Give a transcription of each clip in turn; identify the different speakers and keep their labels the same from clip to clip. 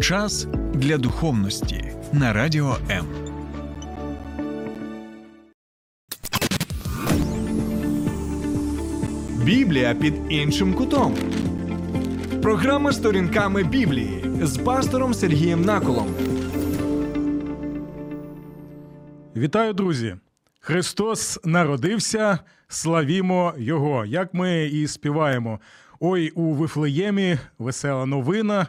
Speaker 1: Час для духовності на радіо М.
Speaker 2: Біблія під іншим кутом. Програма сторінками Біблії з пастором Сергієм Наколом.
Speaker 3: Вітаю, друзі! Христос народився, славімо Його. Як ми і співаємо. Ой, у Вифлеємі весела новина,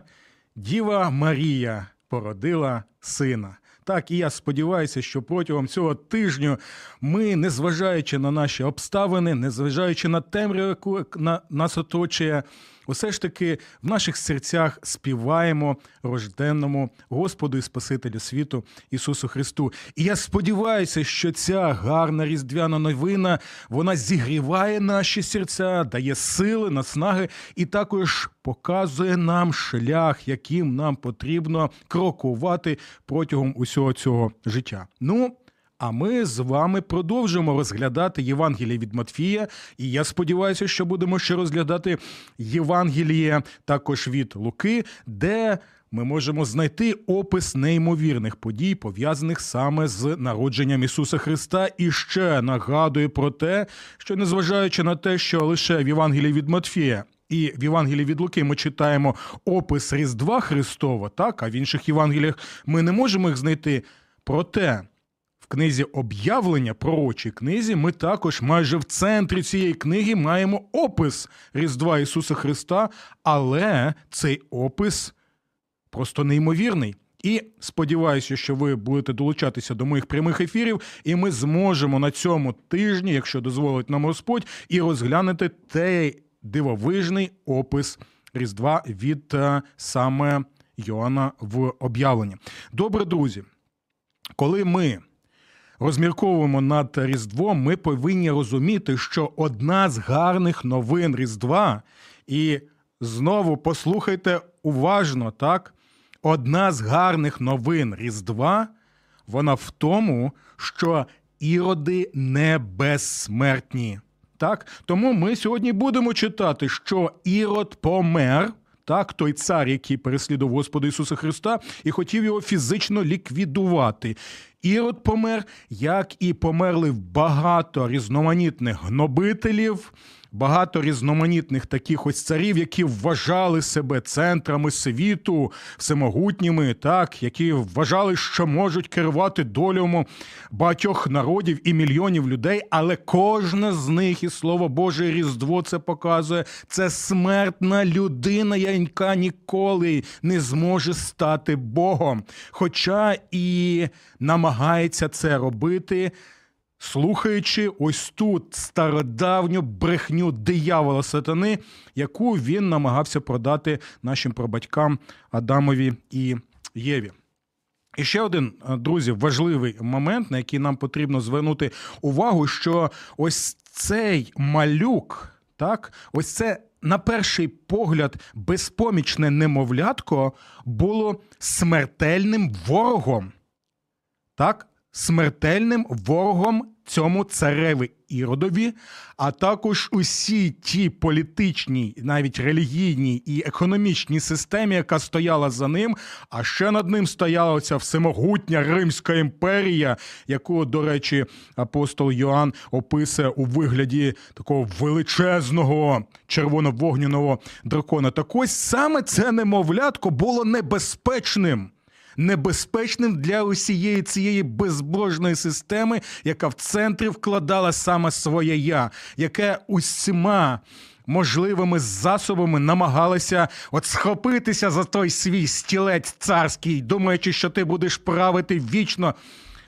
Speaker 3: Діва Марія породила сина. Так, і я сподіваюся, що протягом цього тижню ми, незважаючи на наші обставини, незважаючи на темряву, яку на нас оточує, усе ж таки в наших серцях співаємо рожденному Господу і Спасителю світу Ісусу Христу. І я сподіваюся, що ця гарна різдвяна новина вона зігріває наші серця, дає сили, наснаги і також показує нам шлях, яким нам потрібно крокувати протягом усього цього життя. Ну. А ми з вами продовжимо розглядати Євангеліє від Матфія. І я сподіваюся, що будемо ще розглядати Євангеліє також від Луки, де ми можемо знайти опис неймовірних подій, пов'язаних саме з народженням Ісуса Христа. І ще нагадую про те, що незважаючи на те, що лише в Євангелії від Матфія. І в Євангелії від Луки ми читаємо опис Різдва Христова, так а в інших Євангеліях ми не можемо їх знайти. Проте книзі об'явлення, пророчій книзі, ми також майже в центрі цієї книги маємо опис Різдва Ісуса Христа, але цей опис просто неймовірний. І сподіваюся, що ви будете долучатися до моїх прямих ефірів, і ми зможемо на цьому тижні, якщо дозволить нам Господь, і розглянути той дивовижний опис Різдва від е, саме Йоанна в об'явленні. Добре, друзі, коли ми розмірковуємо над Різдвом, ми повинні розуміти, що одна з гарних новин Різдва, і знову послухайте уважно, так? Одна з гарних новин Різдва, вона в тому, що іроди не безсмертні. Так? Тому ми сьогодні будемо читати, що Ірод помер. Так, той цар, який переслідував Господа Ісуса Христа і хотів його фізично ліквідувати. Ірод помер, як і померли багато різноманітних гнобителів, багато різноманітних таких ось царів, які вважали себе центрами світу, всемогутніми, так, які вважали, що можуть керувати долями багатьох народів і мільйонів людей, але кожна з них, і слово Боже, Різдво це показує, це смертна людина, яка ніколи не зможе стати Богом. Хоча і намагається це робити слухаючи ось тут стародавню брехню диявола сатани, яку він намагався продати нашим прабатькам Адамові і Єві. І ще один, друзі, важливий момент, на який нам потрібно звернути увагу, що ось цей малюк, так, ось це. На перший погляд, безпомічне немовлятко було смертельним ворогом. Так, смертельним ворогом цьому цареві Іродові, а також усі ті політичні, навіть релігійні і економічній системі, яка стояла за ним. А ще над ним стояла ця всемогутня Римська імперія, яку, до речі, апостол Йоанн описує у вигляді такого величезного червоно-вогняного дракона. Так ось саме це немовлятко було небезпечним небезпечним для усієї цієї безбожної системи, яка в центрі вкладала саме своє я, яке усіма. Можливими засобами намагалися от схопитися за той свій стілець царський, думаючи, що ти будеш правити вічно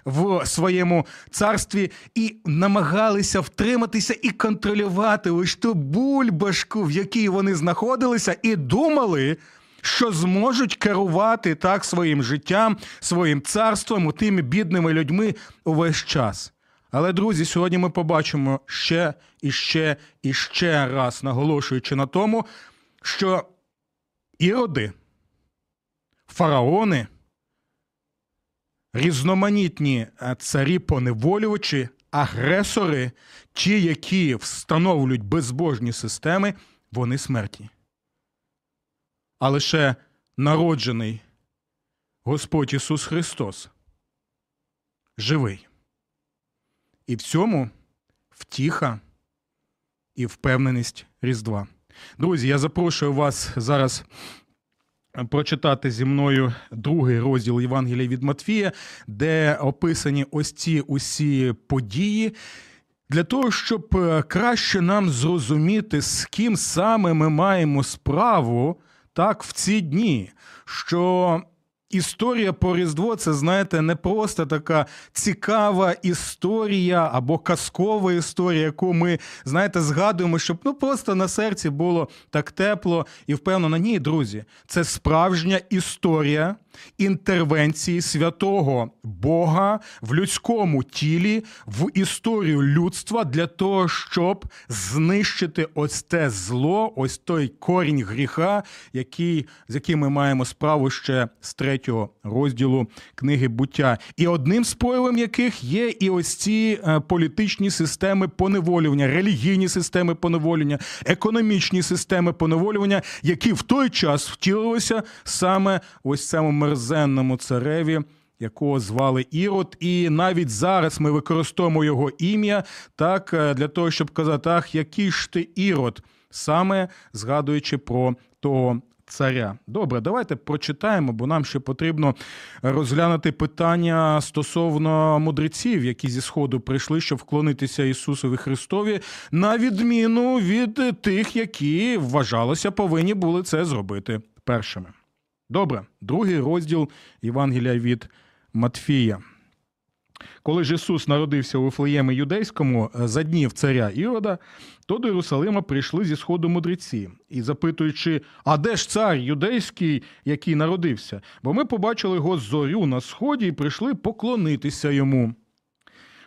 Speaker 3: в своєму царстві, і намагалися втриматися і контролювати ось ту бульбашку, в якій вони знаходилися, і думали, що зможуть керувати так своїм життям, своїм царством, тими бідними людьми увесь час. Але, друзі, сьогодні ми побачимо ще і ще і ще раз, наголошуючи на тому, що іроди, фараони, різноманітні царі поневолювачі, агресори, ті, які встановлюють безбожні системи, вони смертні а лише народжений Господь Ісус Христос живий. І в цьому втіха і впевненість Різдва. Друзі, я запрошую вас зараз прочитати зі мною другий розділ Євангелія від Матфія, де описані ось ці усі події. Для того, щоб е, краще нам зрозуміти, з ким саме ми маємо справу так в ці дні, що Історія про Різдво це, знаєте, не просто така цікава історія або казкова історія, яку ми, знаєте, згадуємо, щоб ну просто на серці було так тепло і впевнено. Ні, друзі, це справжня історія інтервенції святого Бога в людському тілі, в історію людства для того, щоб знищити ось те зло, ось той корінь гріха, який, з яким ми маємо справу ще з третього розділу книги буття. І одним з проявом яких є і ось ці е, політичні системи поневолювання, релігійні системи поневолювання, економічні системи поневолювання, які в той час втілилися саме ось цьому мерзенному цареві. Якого звали Ірод, і навіть зараз ми використовуємо його ім'я так е, для того, щоб казати, ах, який ж ти Ірод, саме згадуючи про того царя. Добре, давайте прочитаємо, бо нам ще потрібно розглянути питання стосовно мудреців, які зі сходу прийшли, щоб вклонитися Ісусові Христові, на відміну від тих, які вважалося, повинні були це зробити першими. Добре, другий розділ Євангелія від Матфія. Коли ж Ісус народився у Вифлеємі юдейському за днів царя Ірода, то до Єрусалима прийшли зі сходу мудреці і запитуючи, а де ж цар юдейський, який народився? Бо ми побачили його зорю на сході і прийшли поклонитися йому.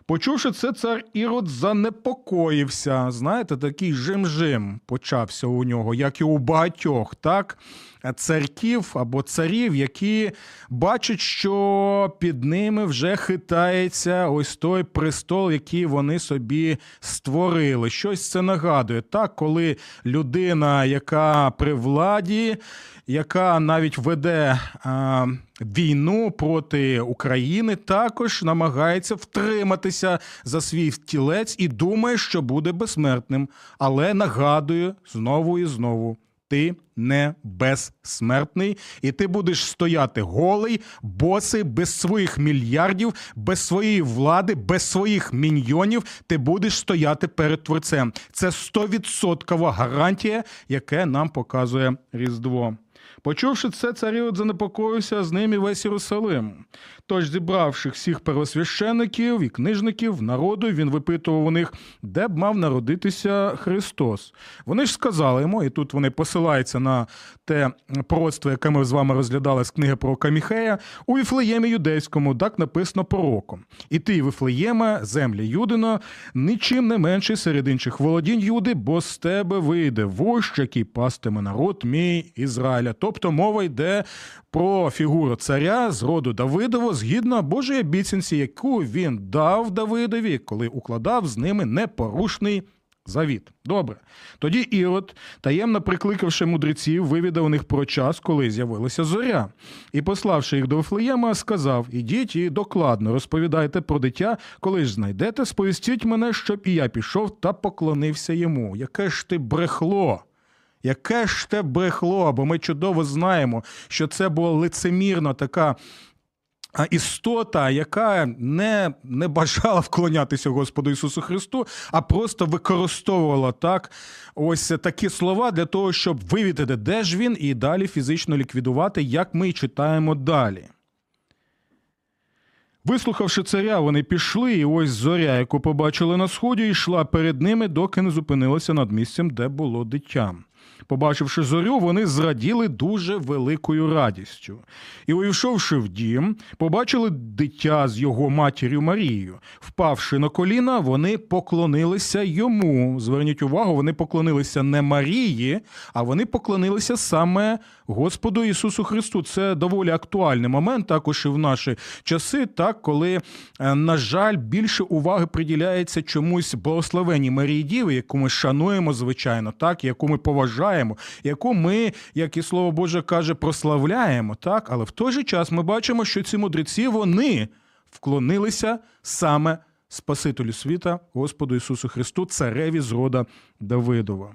Speaker 3: Почувши це, цар Ірод занепокоївся. Знаєте, такий жим-жим почався у нього, як і у багатьох, так? Царків або царів, які бачать, що під ними вже хитається ось той престол, який вони собі створили. Щось це нагадує. Так, коли людина, яка при владі, яка навіть веде а, війну проти України, також намагається втриматися за свій тілець і думає, що буде безсмертним, але нагадує знову і знову. Ти не безсмертний, і ти будеш стояти голий, босий, без своїх мільярдів, без своєї влади, без своїх міньйонів. Ти будеш стояти перед творцем. Це стовідсоткова гарантія, яке нам показує Різдво. Почувши це, царівод занепокоївся з ним і весь Єрусалим. Тож, зібравши всіх первосвящеників і книжників народу, він випитував у них, де б мав народитися Христос. Вони ж сказали йому, і тут вони посилаються на те пророцтво, яке ми з вами розглядали з книги про Каміхея, у Віфлеємі юдейському, так написано пророком. І ти, Віфлеєме, землі Юдино, нічим не менший серед інших володінь Юди, бо з тебе вийде вождь, який пастиме народ мій Ізраїля. Тобто мова йде про фігуру царя з роду Давидово згідно Божої обіцянці, яку він дав Давидові, коли укладав з ними непорушний завіт. Добре. Тоді Ірод, таємно прикликавши мудреців, вивідав у них про час, коли з'явилася зоря, і, пославши їх до Вифлеєма, сказав: Ідіть і докладно розповідайте про дитя, коли ж знайдете, сповістіть мене, щоб і я пішов та поклонився йому. Яке ж ти брехло? Яке ж те брехло? Бо ми чудово знаємо, що це була лицемірна така. Істота, яка не не бажала вклонятися Господу Ісусу Христу, а просто використовувала так ось такі слова для того, щоб вивідати, де ж він, і далі фізично ліквідувати, як ми читаємо далі. Вислухавши царя, вони пішли, і ось зоря, яку побачили на сході, йшла перед ними, доки не зупинилася над місцем, де було дитя. Побачивши зорю, вони зраділи дуже великою радістю. І, увійшовши в дім, побачили дитя з його матір'ю Марією. Впавши на коліна, вони поклонилися йому. Зверніть увагу, вони поклонилися не Марії, а вони поклонилися саме Господу Ісусу Христу. Це доволі актуальний момент, також і в наші часи, так коли, е, на жаль, більше уваги приділяється чомусь благословенній Марії Діви, яку ми шануємо, звичайно, так, яку ми поважаємо, яку ми, як і слово Боже каже, прославляємо, так, але в той же час ми бачимо, що ці мудреці вони вклонилися саме Спасителю світа, Господу Ісусу Христу, цареві з рода Давидова.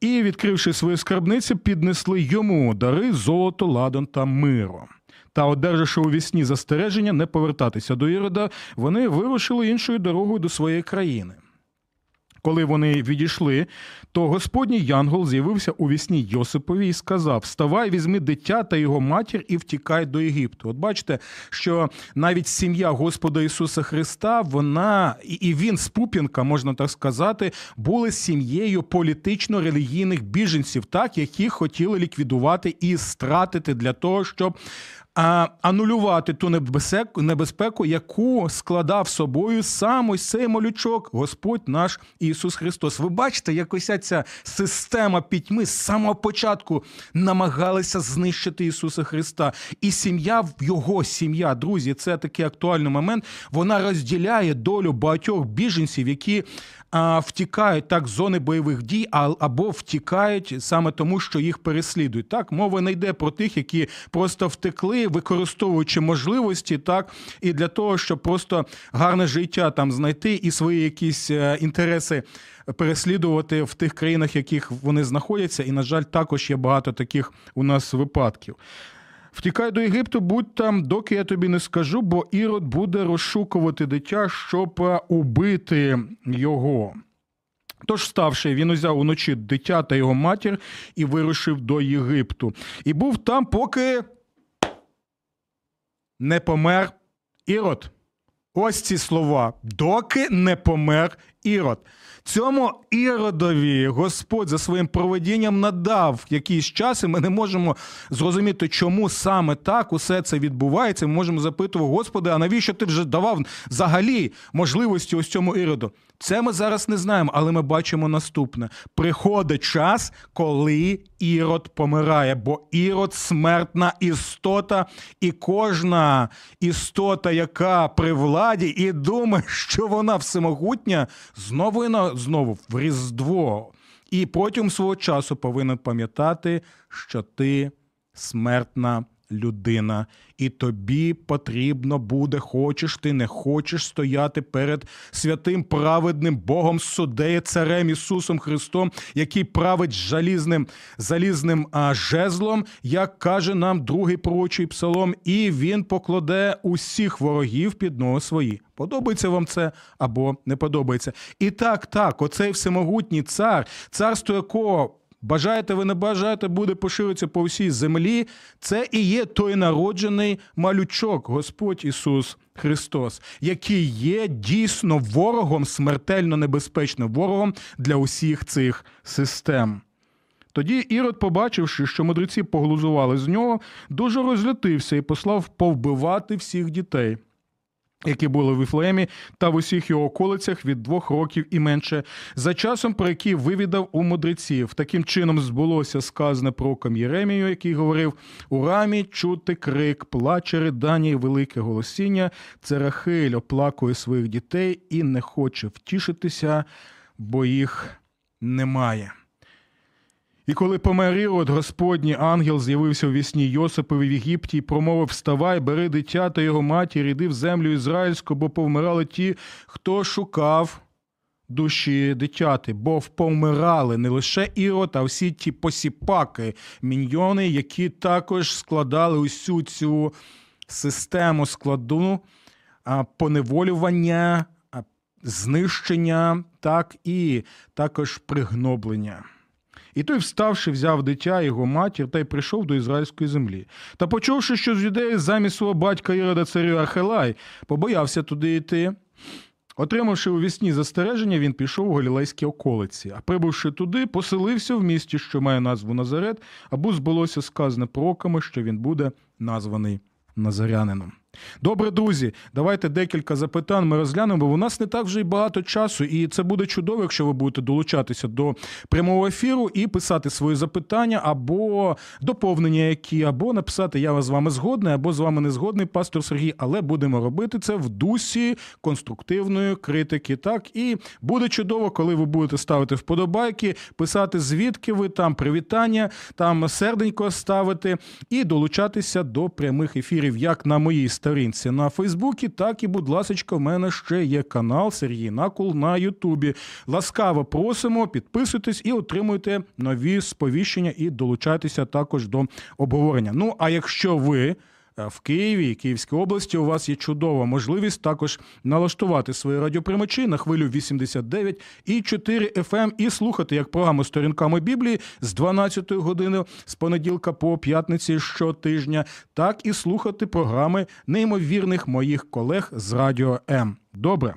Speaker 3: І, відкривши свої скарбниці, піднесли йому дари золото, ладан та миро. Та, одержавши у вісні застереження не повертатися до Ірода, вони вирушили іншою дорогою до своєї країни. Коли вони відійшли, то Господній Янгол з'явився у вісні Йосипові і сказав: Вставай, візьми дитя та його матір і втікай до Єгипту. От бачите, що навіть сім'я Господа Ісуса Христа, вона і- він з Пупінка, можна так сказати, були сім'єю політично-релігійних біженців, так яких хотіли ліквідувати і стратити для того, щоб анулювати ту небезпеку, яку складав собою сам ось цей малючок, Господь наш Ісус Христос. Ви бачите, як ось ця система пітьми з самого початку намагалася знищити Ісуса Христа. І сім'я, його сім'я, друзі, це такий актуальний момент. Вона розділяє долю багатьох біженців, які втікають так з зони бойових дій, або втікають саме тому, що їх переслідують. Так, мова не йде про тих, які просто втекли, використовуючи можливості, так і для того, щоб просто гарне життя там знайти і свої якісь е, інтереси переслідувати в тих країнах, в яких вони знаходяться. І, на жаль, також є багато таких у нас випадків. Втікай до Єгипту, будь там, доки я тобі не скажу, бо Ірод буде розшукувати дитя, щоб е, убити його. Тож, вставши, він узяв уночі дитя та його матір і вирушив до Єгипту. І був там, поки не помер Ірод. Ось ці слова. Доки не помер Ірод. Цьому Іродові Господь за своїм проведінням надав якийсь час, і ми не можемо зрозуміти, чому саме так усе це відбувається. Ми можемо запитувати, Господи, а навіщо ти вже давав взагалі можливості ось цьому Іроду? Це ми зараз не знаємо, але ми бачимо наступне: приходить час, коли Ірод помирає, бо Ірод смертна істота, і кожна істота, яка при владі, і думає, що вона всемогутня, знову і на знову в Різдво. І протягом свого часу повинен пам'ятати, що ти смертна людина, і тобі потрібно буде, хочеш ти не хочеш стояти перед святим праведним Богом судеє, царем Ісусом Христом, який править жалізним залізним а, жезлом, як каже нам другий пророчий псалом, і він покладе усіх ворогів під ноги свої. Подобається вам це або не подобається. І так, так, оцей всемогутній цар, царство якого. Бажаєте ви не бажаєте, буде поширитися по всій землі. Це і є той народжений малючок, Господь Ісус Христос, який є дійсно ворогом, смертельно небезпечним ворогом для усіх цих систем. Тоді Ірод, побачивши, що мудреці поглузували з нього, дуже розлютився і послав повбивати всіх дітей які були в Віфлеємі та в усіх його околицях від двох років і менше, за часом, про який вивідав у мудреців. Таким чином збулося сказане пророком Єремію, який говорив: у рамі чути крик, плаче ридання і велике голосіння. Це Рахиль оплакує своїх дітей і не хоче втішитися, бо їх немає. І коли помер Ірод, Господній ангел з'явився в вісні Йосипові в Єгипті і промовив: Вставай, бери дитя та його матір, іди в землю ізраїльську, бо повмирали ті, хто шукав душі дитяти, бо повмирали не лише Ірод, а всі ті посіпаки, міньйони, які також складали усю цю систему складу поневолювання, знищення, так і також пригноблення. І той, вставши, взяв дитя, його матір та й прийшов до ізраїльської землі. Та почувши, що з юдеї замість свого батька Ірода царю Ахелай, побоявся туди йти. Отримавши у вісні застереження, він пішов у галілейські околиці, а прибувши туди, поселився в місті, що має назву Назарет, або збулося сказане пророками, що він буде названий Назарянином. Добре, друзі, давайте декілька запитань ми розглянемо, у нас не так вже й багато часу, і це буде чудово, якщо ви будете долучатися до прямого ефіру і писати свої запитання або доповнення, які, або написати Я з вами згодний, або з вами не згодний, пастор Сергій, але будемо робити це в дусі конструктивної критики. Так і буде чудово, коли ви будете ставити вподобайки, писати звідки ви там привітання, там серденько ставити і долучатися до прямих ефірів, як на моїй сторінці на Фейсбуці, так і, будь ласка, в мене ще є канал Сергій Накул на Ютубі. Ласкаво просимо, підписуйтесь і отримуйте нові сповіщення і долучайтеся також до обговорення. Ну а якщо ви. Е, В Києві Київській області у вас є чудова можливість також налаштувати свої радіоприймачі на хвилю 89 і 4 FM і слухати як програму сторінками Біблії з 12 години з понеділка по п'ятниці щотижня, так і слухати програми неймовірних моїх колег з Радіо М. Добре.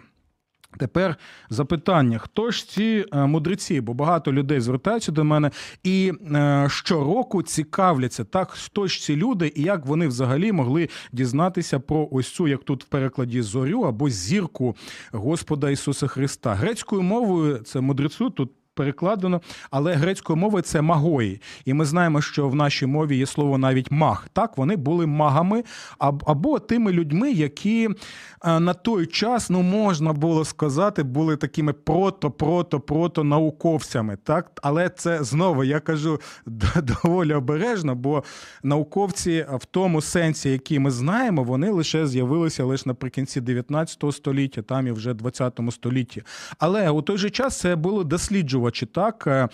Speaker 3: Тепер запитання: хто ж ці е, мудреці? Бо багато людей звертаються до мене і е, щороку цікавляться, так хто ж ці люди і як вони взагалі могли дізнатися про ось цю, як тут в перекладі зорю або зірку Господа Ісуса Христа. Грецькою мовою це мудрецю тут. Перекладено, але грецькою мовою це магої. І ми знаємо, що в нашій мові є слово навіть маг. Так, вони були магами або тими людьми, які е, на той час, ну можна було сказати, були такими прото, прото, прото науковцями. Так, але це знову я кажу доволі обережно, бо науковці в тому сенсі, який ми знаємо, вони лише з'явилися лише наприкінці 19 століття, там і вже 20 столітті. Але у той же час це було були досліджувачі так е,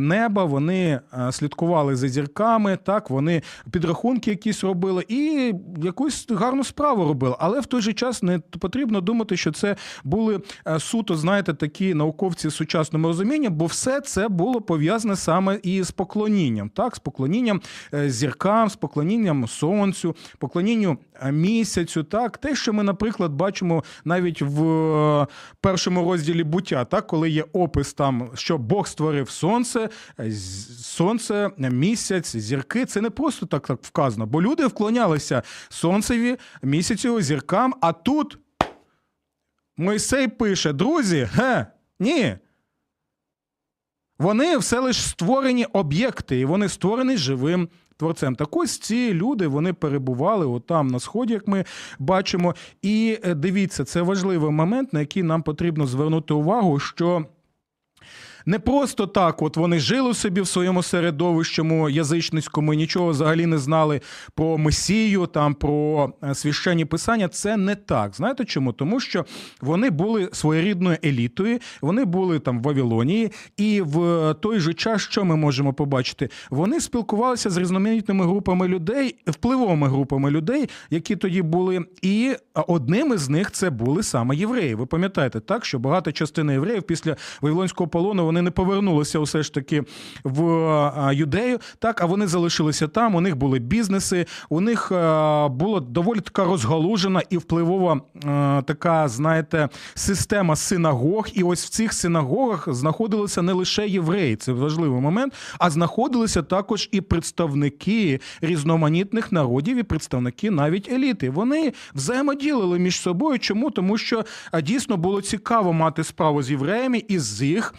Speaker 3: неба. Вони е, слідкували за зірками, так вони підрахунки якісь робили і якусь гарну справу робили. Але в той же час не потрібно думати, що це були е, суто, знаєте, такі науковці з сучасним розумінням, бо все це було пов'язане саме і з поклонінням, так, з поклонінням зіркам, з поклонінням сонцю, поклонінню місяцю. Так, те, що ми, наприклад, бачимо навіть в першому розділі буття, так, коли є опис там, що Бог створив сонце, сонце, місяць, зірки. Це не просто так, так вказано, бо люди вклонялися сонцеві, місяцю, зіркам, а тут Мойсей пише: друзі, ге, ні. Вони все лише створені об'єкти, і вони створені живим творцем. Так ось ці люди вони перебували отам на сході, як ми бачимо. І е, дивіться, це важливий момент, на який нам потрібно звернути увагу, що. Не просто так, от вони жили собі в своєму середовищому язичницькому, і нічого взагалі не знали про Месію, там про е, священні писання. Це не так. Знаєте чому? Тому що вони були своєрідною елітою, вони були там в Вавилонії, і в той же час, що ми можемо побачити, вони спілкувалися з різноманітними групами людей, впливовими групами людей, які тоді були, і одним із них це були саме євреї. Ви пам'ятаєте, так що багата частина євреїв після Вавилонського полону вони не повернулися усе ж таки в юдею. Так, а вони залишилися там. У них були бізнеси, у них була доволі така розгалужена і впливова така, знаєте, система синагог. І ось в цих синагогах знаходилися не лише євреї, це важливий момент, а знаходилися також і представники різноманітних народів, і представники навіть еліти. Вони взаємоділили між собою. Чому? Тому що дійсно було цікаво мати справу з євреями і з їх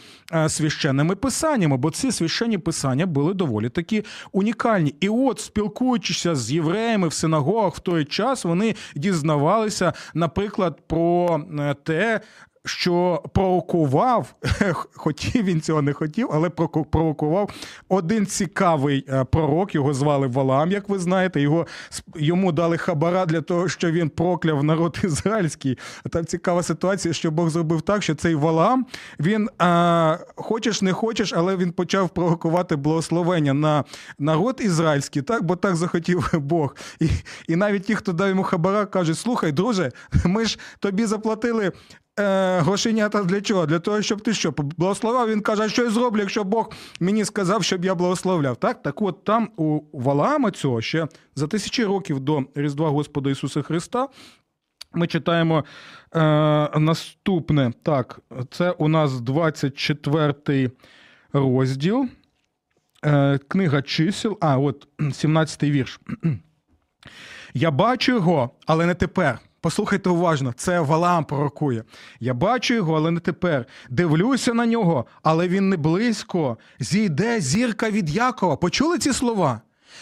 Speaker 3: священними писаннями, бо ці священні писання були доволі такі унікальні. І от, спілкуючися з євреями в синагогах в той час, вони дізнавалися, наприклад, про е, те. Що провокував, хотів він цього не хотів, але провокував один цікавий е, пророк. Його звали Валам, як ви знаєте. Його йому дали хабара для того, що він прокляв народ ізраїльський. Там цікава ситуація, що Бог зробив так, що цей Валам він а, хочеш не хочеш, але він почав провокувати благословення на народ ізраїльський, так бо так захотів Бог. І, і навіть ті, хто дав йому хабара, кажуть: слухай, друже, ми ж тобі заплатили. Е, грошенята для чого? Для того, щоб ти що, благословав? Він каже, а що я зроблю, якщо Бог мені сказав, щоб я благословляв. Так, так от там у Валаама цього ще за тисячі років до Різдва Господа Ісуса Христа. Ми читаємо е, наступне. Так, це у нас 24 розділ. Е, книга чисел. А, от 17 вірш. Я бачу його, але не тепер. Послухайте уважно, це Валам пророкує. Я бачу його, але не тепер. Дивлюся на нього, але він не близько. Зійде зірка від Якова. Почули ці слова?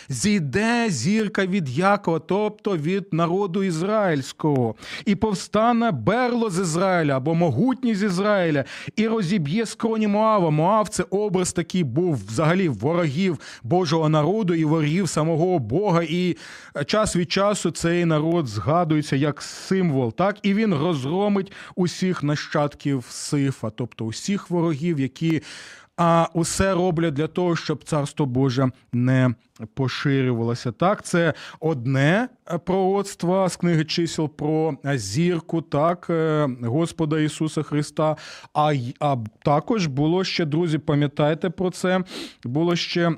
Speaker 3: Зійде зірка від Якова, тобто від народу ізраїльського, і повстане берло з Ізраїля або могутність з Ізраїля, і розіб'є скроні Моава. Моав це образ такий був взагалі ворогів Божого народу і ворогів самого Бога. І час від часу цей народ згадується як символ, так і він розгромить усіх нащадків Сифа, тобто усіх ворогів, які а усе роблять для того, щоб царство Боже не поширювалося. Так, це одне пророцтво з книги чисел про зірку, так, е, Господа Ісуса Христа. А, а також було ще, друзі, пам'ятайте про це, було ще.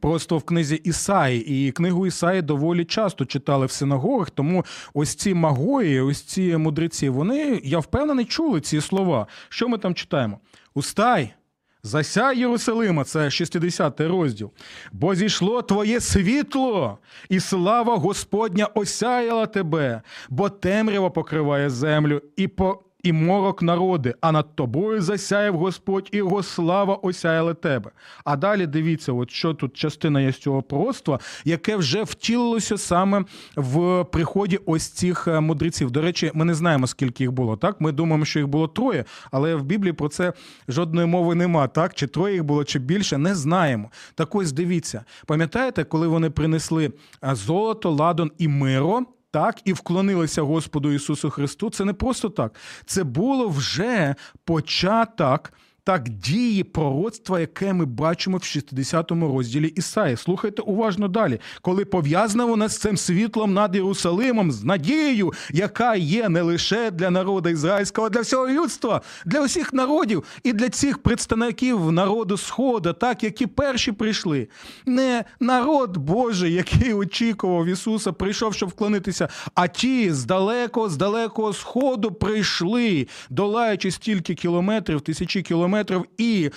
Speaker 3: Просто в книзі Ісаї, і книгу Ісаї доволі часто читали в синагогах, тому ось ці магої, ось ці мудреці, вони, я впевнений, чули ці слова. Що ми там читаємо? Устай, засяй Єрусалима, це 60 розділ. Бо зійшло твоє світло, і слава Господня осяяла тебе, бо темрява покриває землю, і по. І морок народи, а над тобою засяяв Господь, і його слава осяяла тебе. А далі дивіться, от що тут частина є з цього пророцтва, яке вже втілилося саме в приході ось цих е, мудреців. До речі, ми не знаємо, скільки їх було. Так, ми думаємо, що їх було троє, але в Біблії про це жодної мови нема. Так, чи троє їх було, чи більше, не знаємо. Так ось дивіться, пам'ятаєте, коли вони принесли е, золото, ладон і миро? Так, і вклонилися Господу Ісусу Христу. Це не просто так. Це було вже початок так дії пророцтва, яке ми бачимо в 60-му розділі Ісаї. Слухайте уважно далі, коли пов'язана вона з цим світлом над Єрусалимом, з надією, яка є не лише для народу ізраїльського, а для всього людства, для усіх народів і для цих представників народу Сходу, так які перші прийшли. Не народ Божий, який очікував Ісуса, прийшов, щоб вклонитися, а ті з далекого, з далекого сходу прийшли, долаючи стільки кілометрів, тисячі кілометрів, і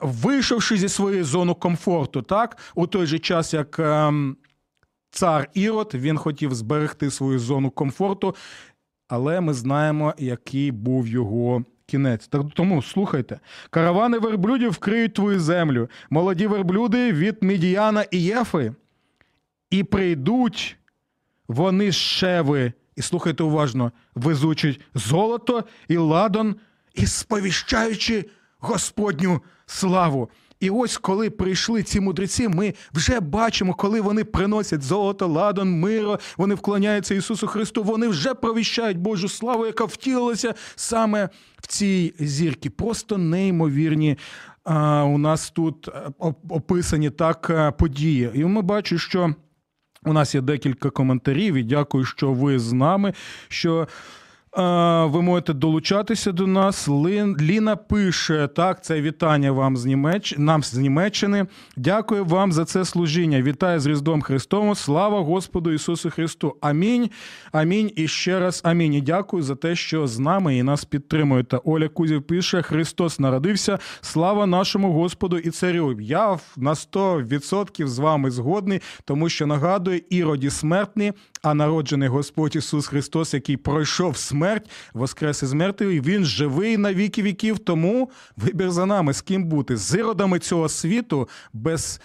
Speaker 3: вийшовши зі своєї зони комфорту, так у той же час, як ем, цар Ірод, він хотів зберегти свою зону комфорту, але ми знаємо, який був його. Кінець. Тому слухайте: каравани верблюдів вкриють твою землю, молоді верблюди від Мідіяна і Єфи, і прийдуть вони з Шеви, і слухайте уважно, везучи золото і ладан, і сповіщаючи Господню славу. І ось коли прийшли ці мудреці, ми вже бачимо, коли вони приносять золото, ладан, миро, вони вклоняються Ісусу Христу, вони вже провіщають Божу славу, яка втілилася саме в цій зірці. Просто неймовірні а, у нас тут е, описані так е, події. І ми бачимо, що. У нас є декілька коментарів, і дякую, що ви з нами. Що ви можете долучатися до нас. Ліна пише: так, це вітання вам з Німеч... нам з Німеччини. Дякую вам за це служіння. Вітаю з Різдвом Христовим. Слава Господу Ісусу Христу. Амінь. Амінь. І ще раз амінь. І дякую за те, що з нами і нас підтримуєте. Оля Кузів пише: Христос народився. Слава нашому Господу і царю. Я на 100% з вами згодний, тому що нагадую, іроді смертний, а народжений Господь Ісус Христос, який пройшов смерть, воскрес із мертвих, він живий на віки віків. Тому вибір за нами, з ким бути з іродами цього світу, без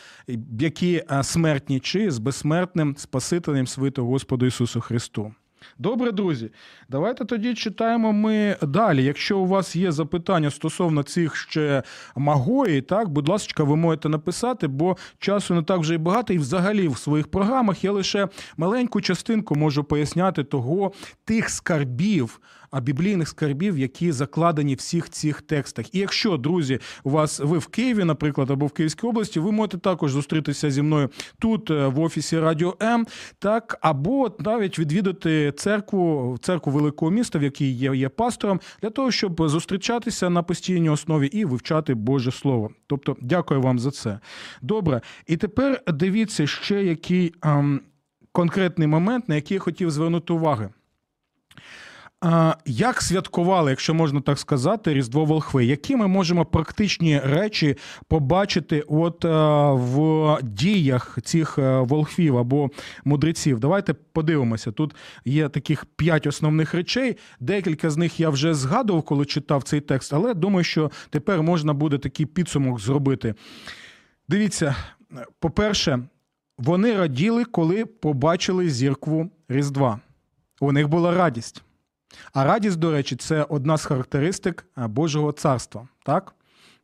Speaker 3: які смертні, чи з безсмертним Спасителем світу Господу Ісусу Христу. Добре, друзі, давайте тоді читаємо ми далі. Якщо у вас є запитання стосовно цих ще магої, так, будь ласка, ви можете написати, бо часу не так вже і багато, і взагалі в своїх програмах я лише маленьку частинку можу поясняти того тих скарбів. А біблійних скарбів, які закладені в всіх цих текстах. І якщо, друзі, у вас ви в Києві, наприклад, або в Київській області, ви можете також зустрітися зі мною тут, е, в офісі Радіо М, так, або навіть відвідати церкву, церкву великого міста, в якій є, є пастором, для того, щоб зустрічатися на постійній основі і вивчати Боже Слово. Тобто, дякую вам за це. Добре. І тепер дивіться ще який ем, конкретний момент, на який я хотів звернути увагу. А, як святкували, якщо можна так сказати, Різдво Волхви? Які ми можемо практичні речі побачити от в діях цих а, волхвів або мудреців? Давайте подивимося. Тут є таких п'ять основних речей. Декілька з них я вже згадував, коли читав цей текст, але думаю, що тепер можна буде такий підсумок зробити. Дивіться, по-перше, вони раділи, коли побачили зіркву Різдва. У них була радість. А радість, до речі, це одна з характеристик Божого царства. Так?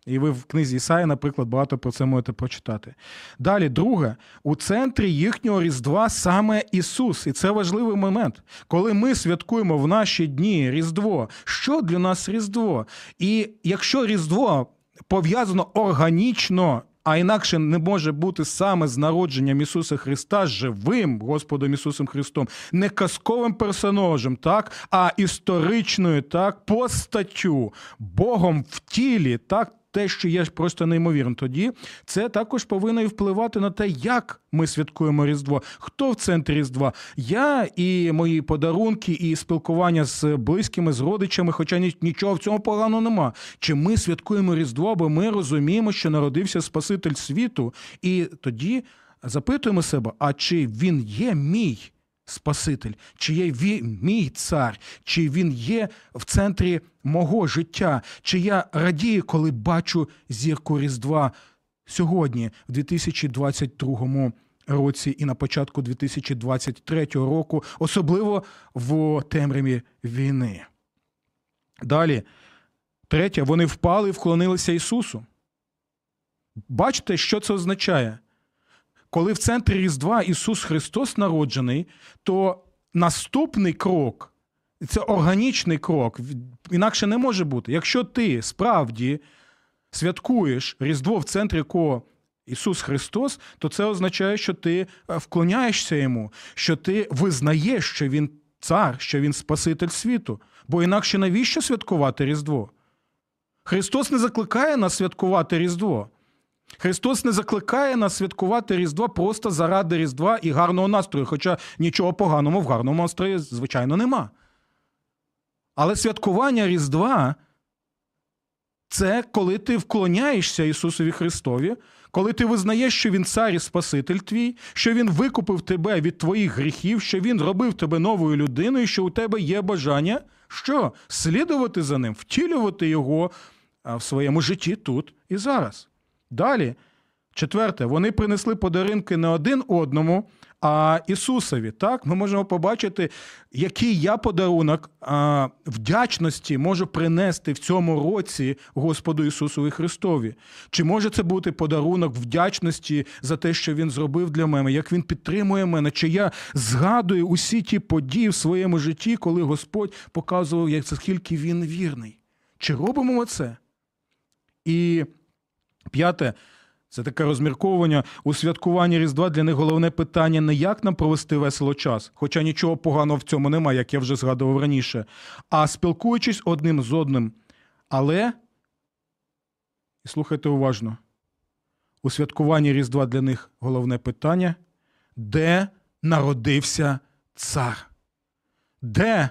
Speaker 3: І ви в книзі Ісаї, наприклад, багато про це можете прочитати. Далі, друге, у центрі їхнього Різдва саме Ісус. І це важливий момент. Коли ми святкуємо в наші дні Різдво, що для нас Різдво? І якщо Різдво пов'язано органічно а інакше не може бути саме з народженням Ісуса Христа живим Господом Ісусом Христом, не казковим персонажем, так, а історичною так, постаттю, Богом в тілі, так, те, що є просто неймовірно, тоді це також повинно і впливати на те, як ми святкуємо Різдво. Хто в центрі Різдва? Я і мої подарунки, і спілкування з близькими, з родичами, хоча нічого в цьому поганого нема. Чи ми святкуємо Різдво, бо ми розуміємо, що народився Спаситель світу, і тоді запитуємо себе: а чи він є мій? Спаситель, чи є він мій цар, чи він є в центрі мого життя, чи я радію, коли бачу зірку Різдва сьогодні, в 2022 році і на початку 2023 року, особливо в темряві війни. Далі, третє, вони впали і вклонилися Ісусу. Бачите, що це означає? Коли в центрі Різдва Ісус Христос народжений, то наступний крок це органічний крок, інакше не може бути. Якщо ти справді святкуєш Різдво в центрі якого Ісус Христос, то це означає, що ти е, вклоняєшся йому, що ти визнаєш, що Він цар, що Він Спаситель світу. Бо інакше навіщо святкувати Різдво? Христос не закликає нас святкувати Різдво. Христос не закликає нас святкувати Різдво просто заради Різдва і гарного настрою, хоча нічого поганого в гарному настрої, звичайно, нема. Але святкування Різдва це коли ти вклоняєшся Ісусові Христові, коли ти визнаєш, що Він цар і Спаситель твій, що Він викупив тебе від твоїх гріхів, що Він робив тебе новою людиною, що у тебе є бажання що? Слідувати за ним, втілювати його в своєму житті тут і зараз. Далі, четверте, вони принесли подарунки не один одному, а Ісусові. Так, ми можемо побачити, який я подарунок а, вдячності можу принести в цьому році Господу Ісусу Христові. Чи може це бути подарунок вдячності за те, що Він зробив для мене, як Він підтримує мене, чи я згадую усі ті події в своєму житті, коли Господь показував, як скільки він вірний? Чи робимо ми це? І П'яте. Це таке розмірковування у святкуванні Різдва для них головне питання не як нам провести весело час, хоча нічого поганого в цьому немає, як я вже згадував раніше, а спілкуючись одним з одним. Але, і слухайте уважно, у святкуванні Різдва для них головне питання, де народився цар? Де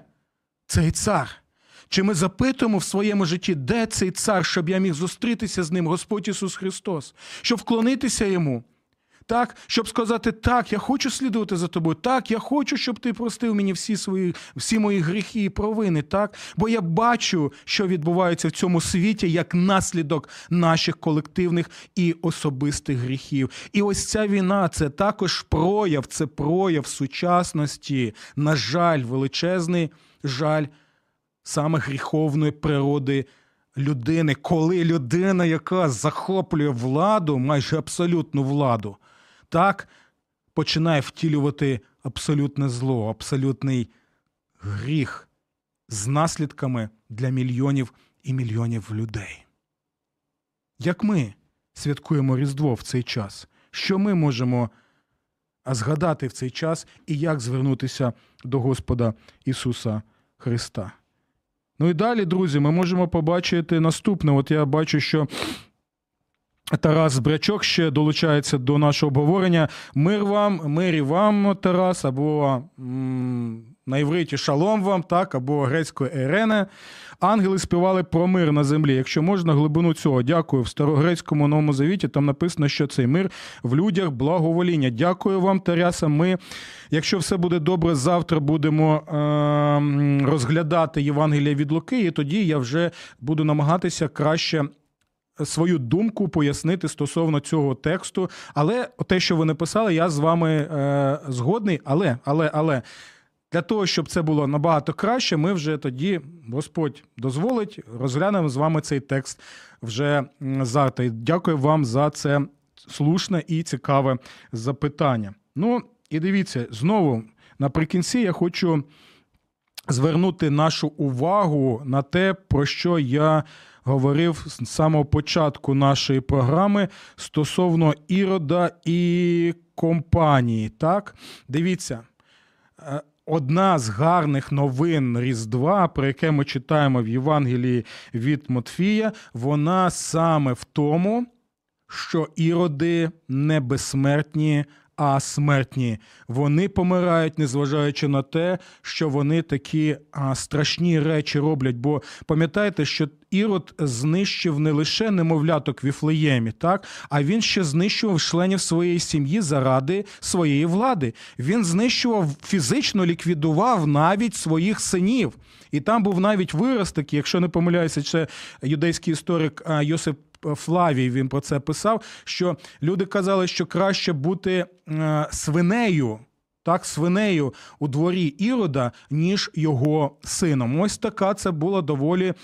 Speaker 3: цей цар? Чи ми запитуємо в своєму житті, де цей цар, щоб я міг зустрітися з ним, Господь Ісус Христос, щоб вклонитися йому? Так, щоб сказати, так, я хочу слідувати за тобою, так, я хочу, щоб ти простив мені всі свої, всі мої гріхи і провини, так? Бо я бачу, що відбувається в цьому світі як наслідок наших колективних і особистих гріхів. І ось ця війна це також прояв, це прояв сучасності. На жаль, величезний жаль саме гріховної природи людини, коли людина, яка захоплює владу, майже абсолютну владу, так починає втілювати абсолютне зло, абсолютний гріх з наслідками для мільйонів і мільйонів людей. Як ми святкуємо Різдво в цей час? Що ми можемо згадати в цей час і як звернутися до Господа Ісуса Христа? Ну і далі, друзі, ми можемо побачити наступне. От я бачу, що. Тарас Брячок ще долучається до нашого обговорення. Мир вам, мирі вам, Тарас, або м на івриті шалом вам, так, або грецькою ерене. Ангели співали про мир на землі. Якщо можна, глибину цього. Дякую. В старогрецькому новому завіті там написано, що цей мир в людях благовоління. Дякую вам, Таряса. Ми, якщо все буде добре, завтра будемо е- розглядати Євангелія від Луки, і тоді я вже буду намагатися краще свою думку пояснити стосовно цього тексту. Але те, що ви написали, я з вами е, згодний. Але, але, але для того, щоб це було набагато краще, ми вже тоді, Господь дозволить, розглянемо з вами цей текст вже завтра. Дякую вам за це слушне і цікаве запитання. Ну і дивіться, знову наприкінці я хочу звернути нашу увагу на те, про що я говорив з самого початку нашої програми стосовно Ірода і компанії. Так, дивіться. Одна з гарних новин Різдва, про яке ми читаємо в Євангелії від Матфія, вона саме в тому, що іроди не безсмертні, а смертні. Вони помирають, незважаючи на те, що вони такі страшні речі роблять. Бо пам'ятаєте, що Ірод знищив не лише немовляток Віфлеємі, так а він ще знищував членів своєї сім'ї заради своєї влади. Він знищував фізично ліквідував навіть своїх синів. І там був навіть вираз такий, якщо не помиляюся, це юдейський історик Йосип Флавій він про це писав, що люди казали, що краще бути е, свинею. Так, свинею у дворі Ірода, ніж його сином. Ось така це була доволі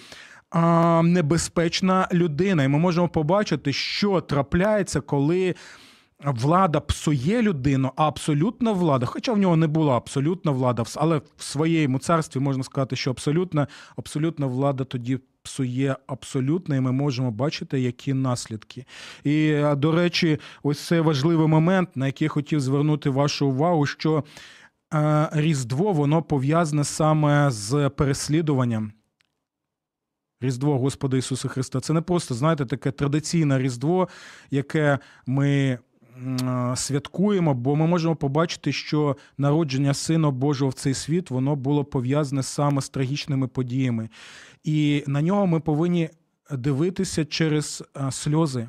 Speaker 3: а, небезпечна людина. І ми можемо побачити, що трапляється, коли влада псує людину, а абсолютна влада, хоча в нього не була абсолютна влада, але в своєму царстві можна сказати, що абсолютна, абсолютна влада тоді псує абсолютно, і ми можемо бачити, які наслідки. І, до речі, ось це важливий момент, на який я хотів звернути вашу увагу, що е, Різдво воно пов'язане саме з переслідуванням. Різдво Господа Ісуса Христа. Це не просто, знаєте, таке традиційне Різдво, яке ми святкуємо, бо ми можемо побачити, що народження Сина Божого в цей світ воно було пов'язане саме з трагічними подіями. І на нього ми повинні дивитися через сльози,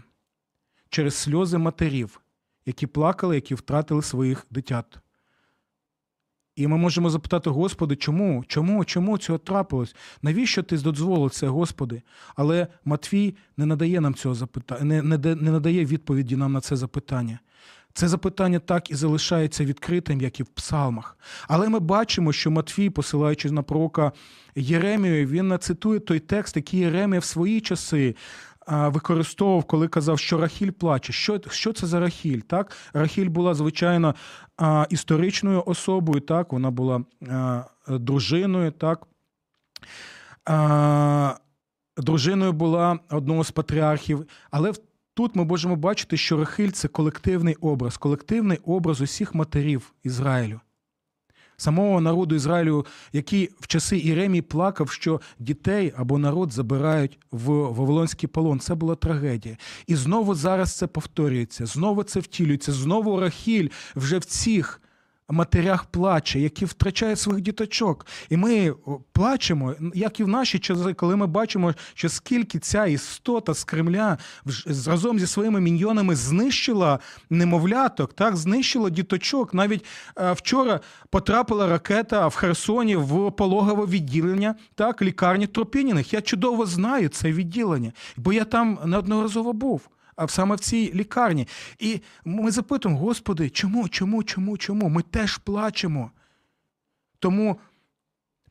Speaker 3: через сльози матерів, які плакали, які втратили своїх дитят. І ми можемо запитати, Господи, чому? Чому? Чому цього трапилось? Навіщо ти дозволив це, Господи? Але Матвій не надає нам цього запитання, не, не, не надає відповіді нам на це запитання. Це запитання так і залишається відкритим, як і в псалмах. Але ми бачимо, що Матвій, посилаючись на пророка Єремію, він цитує той текст, який Єремія в свої часи використовував, коли казав, що Рахіль плаче. Що, що це за Рахіль? Так? Рахіль була, звичайно, історичною особою, так? вона була дружиною, так? Дружиною була одного з патріархів, але Тут ми можемо бачити, що Рахиль це колективний образ, колективний образ усіх матерів Ізраїлю. Самого народу Ізраїлю, який в часи Іремії плакав, що дітей або народ забирають в Вавилонський полон. Це була трагедія. І знову зараз це повторюється, знову це втілюється, знову Рахіль вже в цих матерях плаче, які втрачають своїх діточок. І ми плачемо, як і в наші часи, коли ми бачимо, що скільки ця істота з Кремля разом зі своїми міньйонами знищила немовляток, так знищила діточок. Навіть е, вчора потрапила ракета в Херсоні в пологове відділення, так лікарні Тропініних. Я чудово знаю це відділення, бо я там неодноразово був. А саме в цій лікарні. І ми запитуємо, Господи, чому, чому, чому, чому? Ми теж плачемо. Тому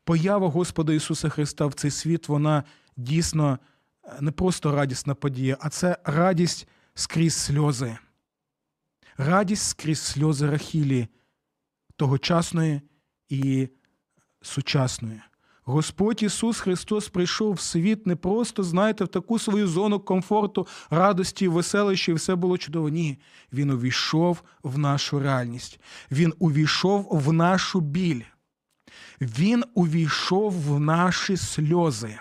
Speaker 3: поява Господа Ісуса Христа в цей світ, вона дійсно е, не просто радісна подія, а це радість скрізь сльози. Радість скрізь сльози Рахілі тогочасної і сучасної. Господь Ісус Христос прийшов в світ не просто, знаєте, в таку свою зону комфорту, радості, веселища, і все було чудово. Ні, Він увійшов в нашу реальність. Він увійшов в нашу біль. Він увійшов в наші сльози.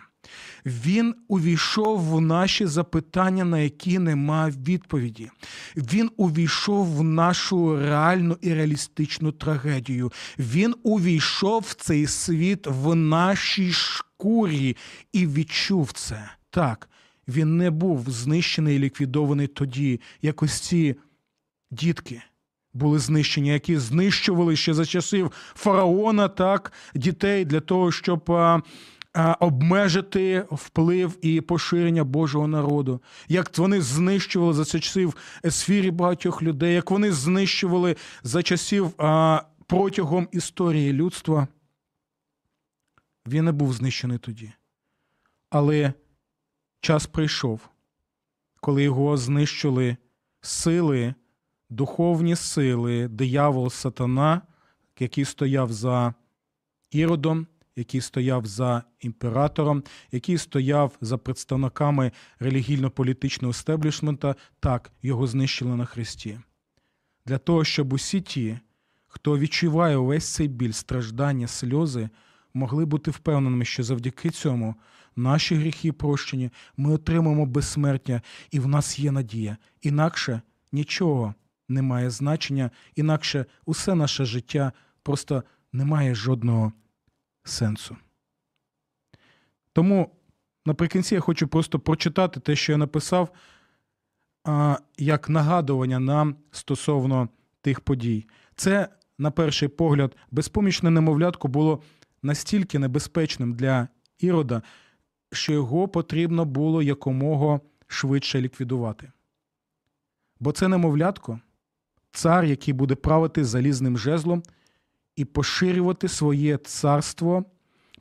Speaker 3: Він увійшов в наші запитання, на які нема відповіді. Він увійшов в нашу реальну і реалістичну трагедію. Він увійшов в цей світ в нашій шкурі і відчув це. Так, він не був знищений і ліквідований тоді, як ось ці дітки були знищені, які знищували ще за часів фараона, так, дітей для того, щоб обмежити вплив і поширення Божого народу. Як вони знищували за часів есфірі багатьох людей, як вони знищували за часів протягом історії людства. Він не був знищений тоді. Але час прийшов, коли його знищили сили, духовні сили, диявол сатана, який стояв за Іродом, який стояв за імператором, який стояв за представниками релігійно-політичного естеблішмента, так, його знищили на Христі. Для того, щоб усі ті, хто відчуває увесь цей біль, страждання, сльози, могли бути впевненими, що завдяки цьому наші гріхи прощені, ми отримаємо безсмертя, і в нас є надія. Інакше нічого не має значення, інакше усе наше життя просто не має жодного сенсу. Тому наприкінці я хочу просто прочитати те, що я написав, як нагадування нам стосовно тих подій. Це, на перший погляд, безпомічне немовлятко було настільки небезпечним для Ірода, що його потрібно було якомога швидше ліквідувати. Бо це немовлятко, цар, який буде правити залізним жезлом і поширювати своє царство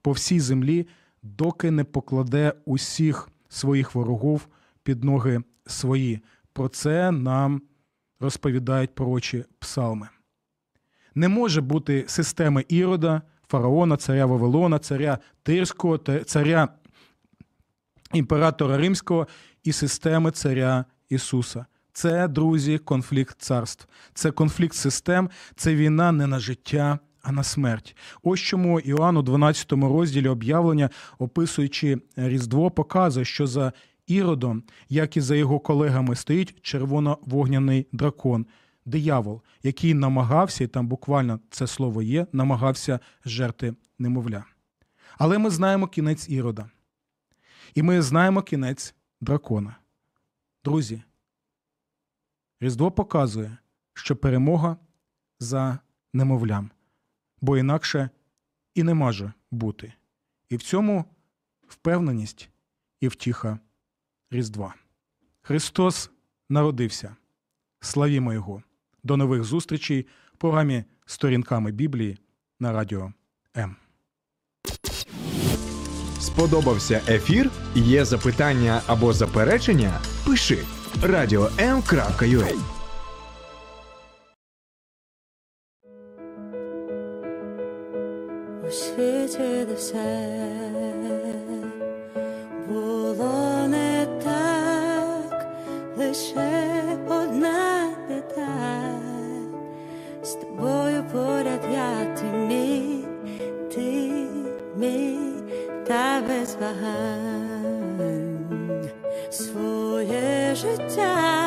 Speaker 3: по всій землі, доки не покладе усіх своїх ворогів під ноги свої. Про це нам розповідають пророчі псалми. Не може бути системи Ірода, фараона, царя Вавилона, царя Тирського, царя імператора Римського і системи царя Ісуса. Це, друзі, конфлікт царств, це конфлікт систем, це війна не на життя, а на смерть. Ось чому Іоанн у 12 розділі об'явлення, описуючи Різдво, показує, що за Іродом, як і за його колегами, стоїть червоно-вогняний дракон, диявол, який намагався, і там буквально це слово є, намагався жерти немовля. Але ми знаємо кінець Ірода. І ми знаємо кінець дракона. Друзі, Різдво показує, що перемога за немовлям, бо інакше і не може бути. І в цьому впевненість і втіха Різдва. Христос народився. Славімо Його! До нових зустрічей в програмі Сторінками Біблії на радіо М.
Speaker 2: Сподобався ефір? Є запитання або заперечення? Пиши radio.m.ua
Speaker 4: У світі де все було не так, лише одна деталь з тобою поряд я ти мій, ти мій та без вагань. je t'aime.